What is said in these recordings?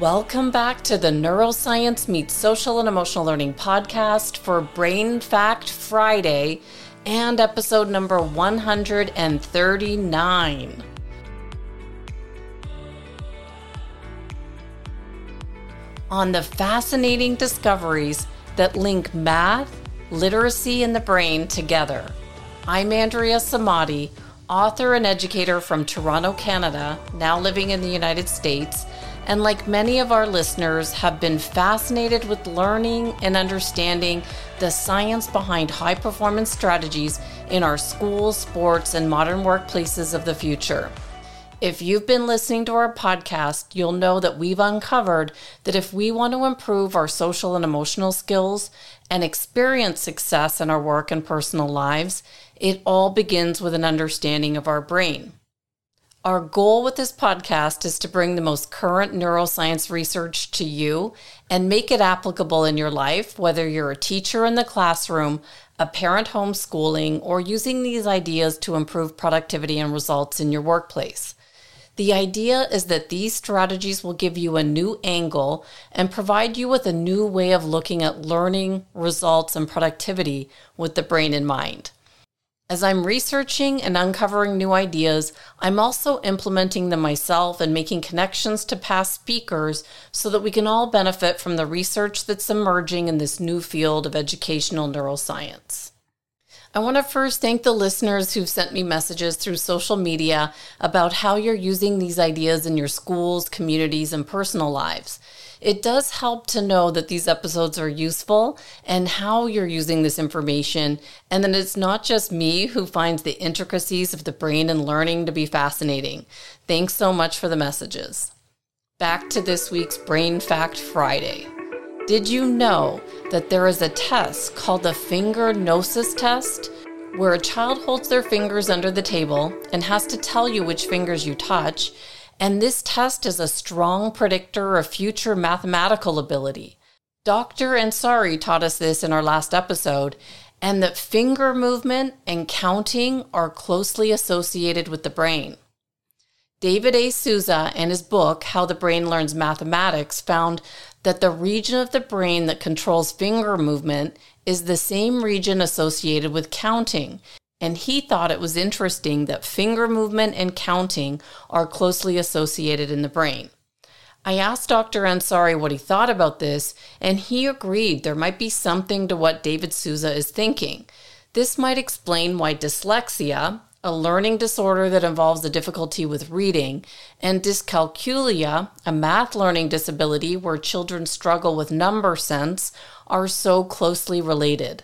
Welcome back to the Neuroscience Meets Social and Emotional Learning podcast for Brain Fact Friday and episode number 139. On the fascinating discoveries that link math, literacy, and the brain together. I'm Andrea Samadi, author and educator from Toronto, Canada, now living in the United States and like many of our listeners, have been fascinated with learning and understanding the science behind high performance strategies in our schools, sports, and modern workplaces of the future. If you've been listening to our podcast, you'll know that we've uncovered that if we want to improve our social and emotional skills and experience success in our work and personal lives, it all begins with an understanding of our brain. Our goal with this podcast is to bring the most current neuroscience research to you and make it applicable in your life, whether you're a teacher in the classroom, a parent homeschooling, or using these ideas to improve productivity and results in your workplace. The idea is that these strategies will give you a new angle and provide you with a new way of looking at learning, results, and productivity with the brain in mind. As I'm researching and uncovering new ideas, I'm also implementing them myself and making connections to past speakers so that we can all benefit from the research that's emerging in this new field of educational neuroscience. I want to first thank the listeners who've sent me messages through social media about how you're using these ideas in your schools, communities, and personal lives. It does help to know that these episodes are useful and how you're using this information, and that it's not just me who finds the intricacies of the brain and learning to be fascinating. Thanks so much for the messages. Back to this week's Brain Fact Friday. Did you know that there is a test called the finger gnosis test? Where a child holds their fingers under the table and has to tell you which fingers you touch, and this test is a strong predictor of future mathematical ability. Dr. Ansari taught us this in our last episode, and that finger movement and counting are closely associated with the brain. David A. Sousa, in his book, How the Brain Learns Mathematics, found that the region of the brain that controls finger movement is the same region associated with counting, and he thought it was interesting that finger movement and counting are closely associated in the brain. I asked Dr. Ansari what he thought about this, and he agreed there might be something to what David Sousa is thinking. This might explain why dyslexia, a learning disorder that involves a difficulty with reading, and dyscalculia, a math learning disability where children struggle with number sense, are so closely related.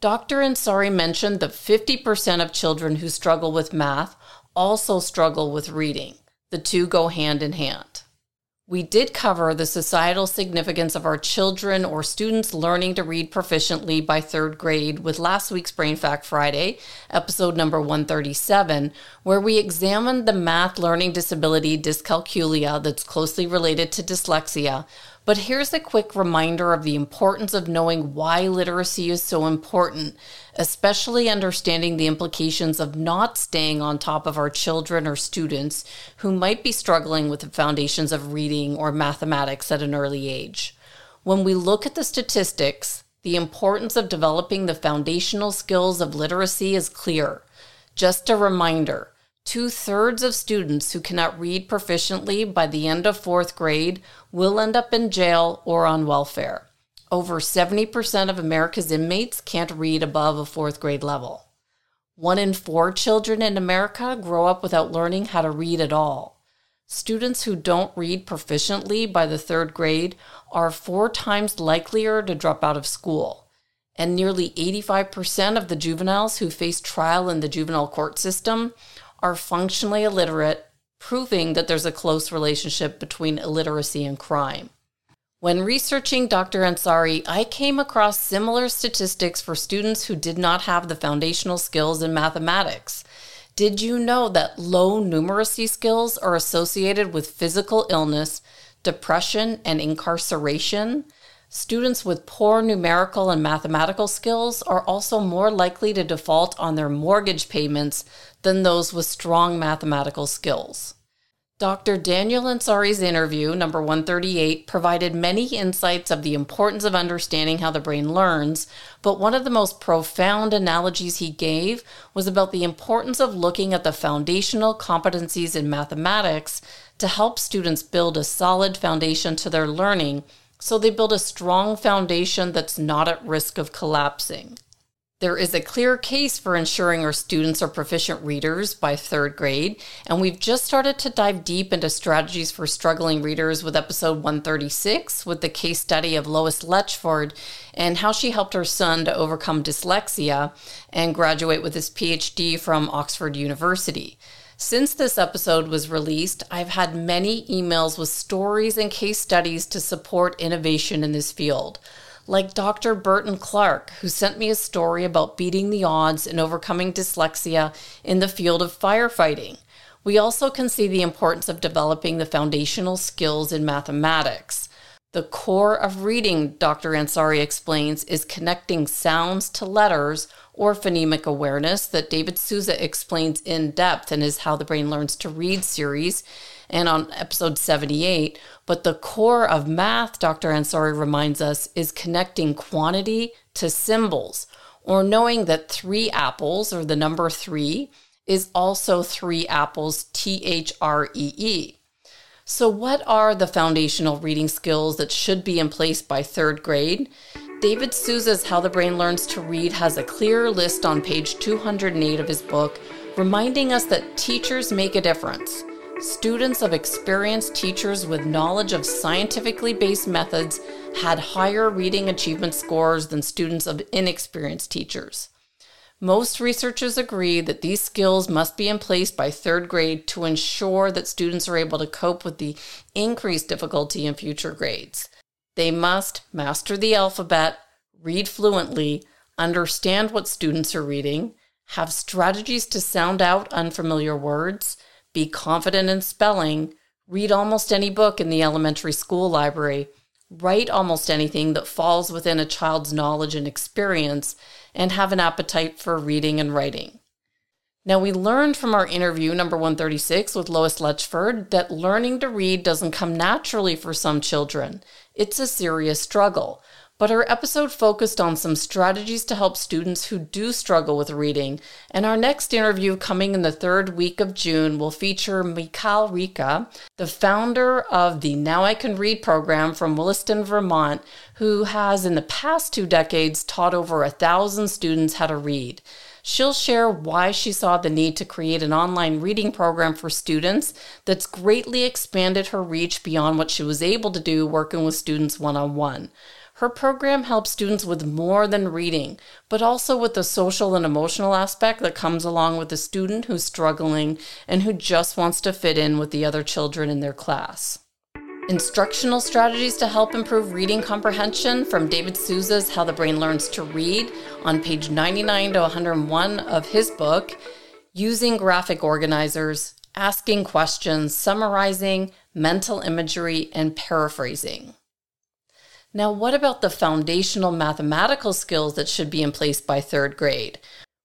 Dr. Ansari mentioned that 50% of children who struggle with math also struggle with reading. The two go hand in hand. We did cover the societal significance of our children or students learning to read proficiently by third grade with last week's Brain Fact Friday, episode number 137, where we examined the math learning disability dyscalculia that's closely related to dyslexia but here's a quick reminder of the importance of knowing why literacy is so important, especially understanding the implications of not staying on top of our children or students who might be struggling with the foundations of reading or mathematics at an early age. When we look at the statistics, the importance of developing the foundational skills of literacy is clear. Just a reminder Two thirds of students who cannot read proficiently by the end of fourth grade will end up in jail or on welfare. Over 70% of America's inmates can't read above a fourth grade level. One in four children in America grow up without learning how to read at all. Students who don't read proficiently by the third grade are four times likelier to drop out of school. And nearly 85% of the juveniles who face trial in the juvenile court system are functionally illiterate, proving that there's a close relationship between illiteracy and crime. When researching Dr. Ansari, I came across similar statistics for students who did not have the foundational skills in mathematics. Did you know that low numeracy skills are associated with physical illness, depression, and incarceration? Students with poor numerical and mathematical skills are also more likely to default on their mortgage payments than those with strong mathematical skills. Dr. Daniel Ansari's interview, number 138, provided many insights of the importance of understanding how the brain learns, but one of the most profound analogies he gave was about the importance of looking at the foundational competencies in mathematics to help students build a solid foundation to their learning so they build a strong foundation that's not at risk of collapsing. There is a clear case for ensuring our students are proficient readers by third grade, and we've just started to dive deep into strategies for struggling readers with episode 136 with the case study of Lois Letchford and how she helped her son to overcome dyslexia and graduate with his PhD from Oxford University. Since this episode was released, I've had many emails with stories and case studies to support innovation in this field like Dr. Burton Clark, who sent me a story about beating the odds and overcoming dyslexia in the field of firefighting. We also can see the importance of developing the foundational skills in mathematics. The core of reading, Dr. Ansari explains, is connecting sounds to letters or phonemic awareness that David Sousa explains in depth in his How the Brain Learns to Read series and on episode 78. But the core of math, Dr. Ansari reminds us, is connecting quantity to symbols or knowing that three apples or the number three is also three apples, T H R E E. So, what are the foundational reading skills that should be in place by third grade? David Sousa's How the Brain Learns to Read has a clear list on page 208 of his book, reminding us that teachers make a difference. Students of experienced teachers with knowledge of scientifically based methods had higher reading achievement scores than students of inexperienced teachers. Most researchers agree that these skills must be in place by third grade to ensure that students are able to cope with the increased difficulty in future grades. They must master the alphabet, read fluently, understand what students are reading, have strategies to sound out unfamiliar words, be confident in spelling, read almost any book in the elementary school library, write almost anything that falls within a child's knowledge and experience, and have an appetite for reading and writing. Now, we learned from our interview, number 136, with Lois Letchford, that learning to read doesn't come naturally for some children. It's a serious struggle. But our episode focused on some strategies to help students who do struggle with reading. And our next interview, coming in the third week of June, will feature Mikhail Rika, the founder of the Now I Can Read program from Williston, Vermont, who has in the past two decades taught over a thousand students how to read. She'll share why she saw the need to create an online reading program for students that's greatly expanded her reach beyond what she was able to do working with students one on one. Her program helps students with more than reading, but also with the social and emotional aspect that comes along with a student who's struggling and who just wants to fit in with the other children in their class. Instructional strategies to help improve reading comprehension from David Sousa's How the Brain Learns to Read on page 99 to 101 of his book, using graphic organizers, asking questions, summarizing, mental imagery, and paraphrasing. Now, what about the foundational mathematical skills that should be in place by third grade?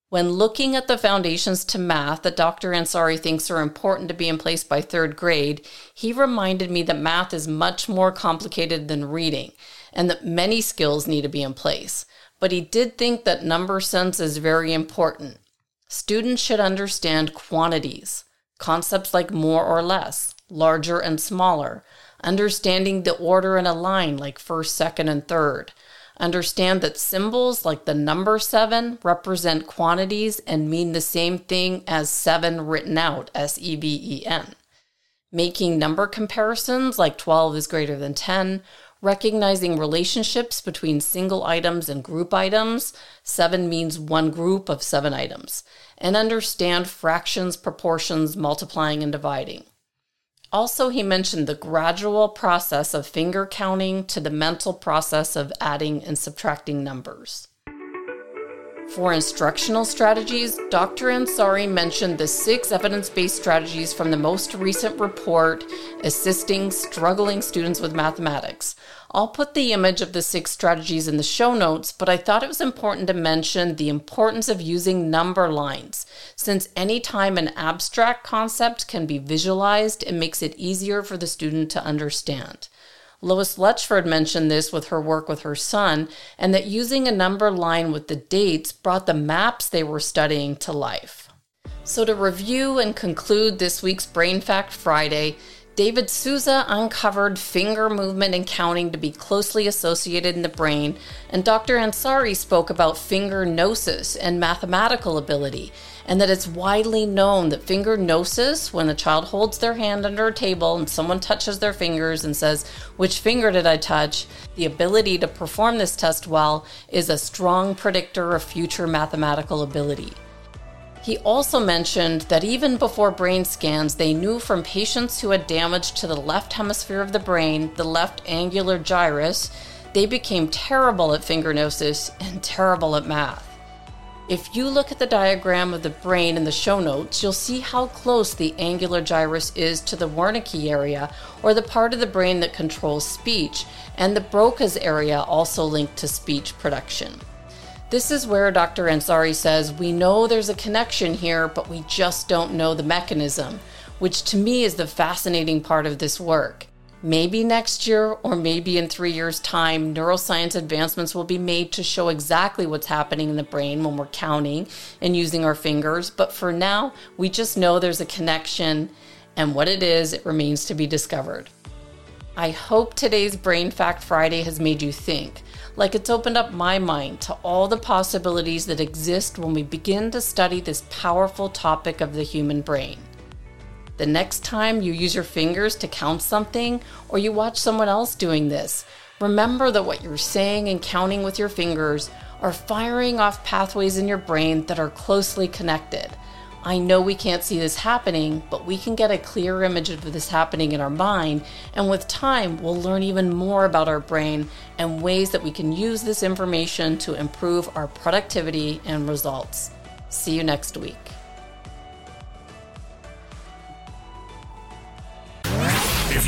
When looking at the foundations to math that Dr. Ansari thinks are important to be in place by third grade, he reminded me that math is much more complicated than reading and that many skills need to be in place. But he did think that number sense is very important. Students should understand quantities, concepts like more or less, larger and smaller, understanding the order in a line like first, second, and third Understand that symbols like the number seven represent quantities and mean the same thing as seven written out, S E V E N. Making number comparisons like 12 is greater than 10, recognizing relationships between single items and group items, 7 means one group of 7 items, and understand fractions, proportions, multiplying, and dividing. Also, he mentioned the gradual process of finger counting to the mental process of adding and subtracting numbers. For instructional strategies, Dr. Ansari mentioned the six evidence based strategies from the most recent report assisting struggling students with mathematics. I'll put the image of the six strategies in the show notes, but I thought it was important to mention the importance of using number lines, since anytime an abstract concept can be visualized, it makes it easier for the student to understand. Lois Letchford mentioned this with her work with her son, and that using a number line with the dates brought the maps they were studying to life. So, to review and conclude this week's Brain Fact Friday, David Sousa uncovered finger movement and counting to be closely associated in the brain, and Dr. Ansari spoke about finger gnosis and mathematical ability, and that it's widely known that finger gnosis, when a child holds their hand under a table and someone touches their fingers and says, Which finger did I touch? the ability to perform this test well is a strong predictor of future mathematical ability. He also mentioned that even before brain scans, they knew from patients who had damage to the left hemisphere of the brain, the left angular gyrus, they became terrible at finger gnosis and terrible at math. If you look at the diagram of the brain in the show notes, you'll see how close the angular gyrus is to the Wernicke area, or the part of the brain that controls speech, and the Broca's area also linked to speech production. This is where Dr. Ansari says, We know there's a connection here, but we just don't know the mechanism, which to me is the fascinating part of this work. Maybe next year or maybe in three years' time, neuroscience advancements will be made to show exactly what's happening in the brain when we're counting and using our fingers. But for now, we just know there's a connection, and what it is, it remains to be discovered. I hope today's Brain Fact Friday has made you think like it's opened up my mind to all the possibilities that exist when we begin to study this powerful topic of the human brain. The next time you use your fingers to count something or you watch someone else doing this, remember that what you're saying and counting with your fingers are firing off pathways in your brain that are closely connected. I know we can't see this happening, but we can get a clear image of this happening in our mind, and with time, we'll learn even more about our brain and ways that we can use this information to improve our productivity and results. See you next week.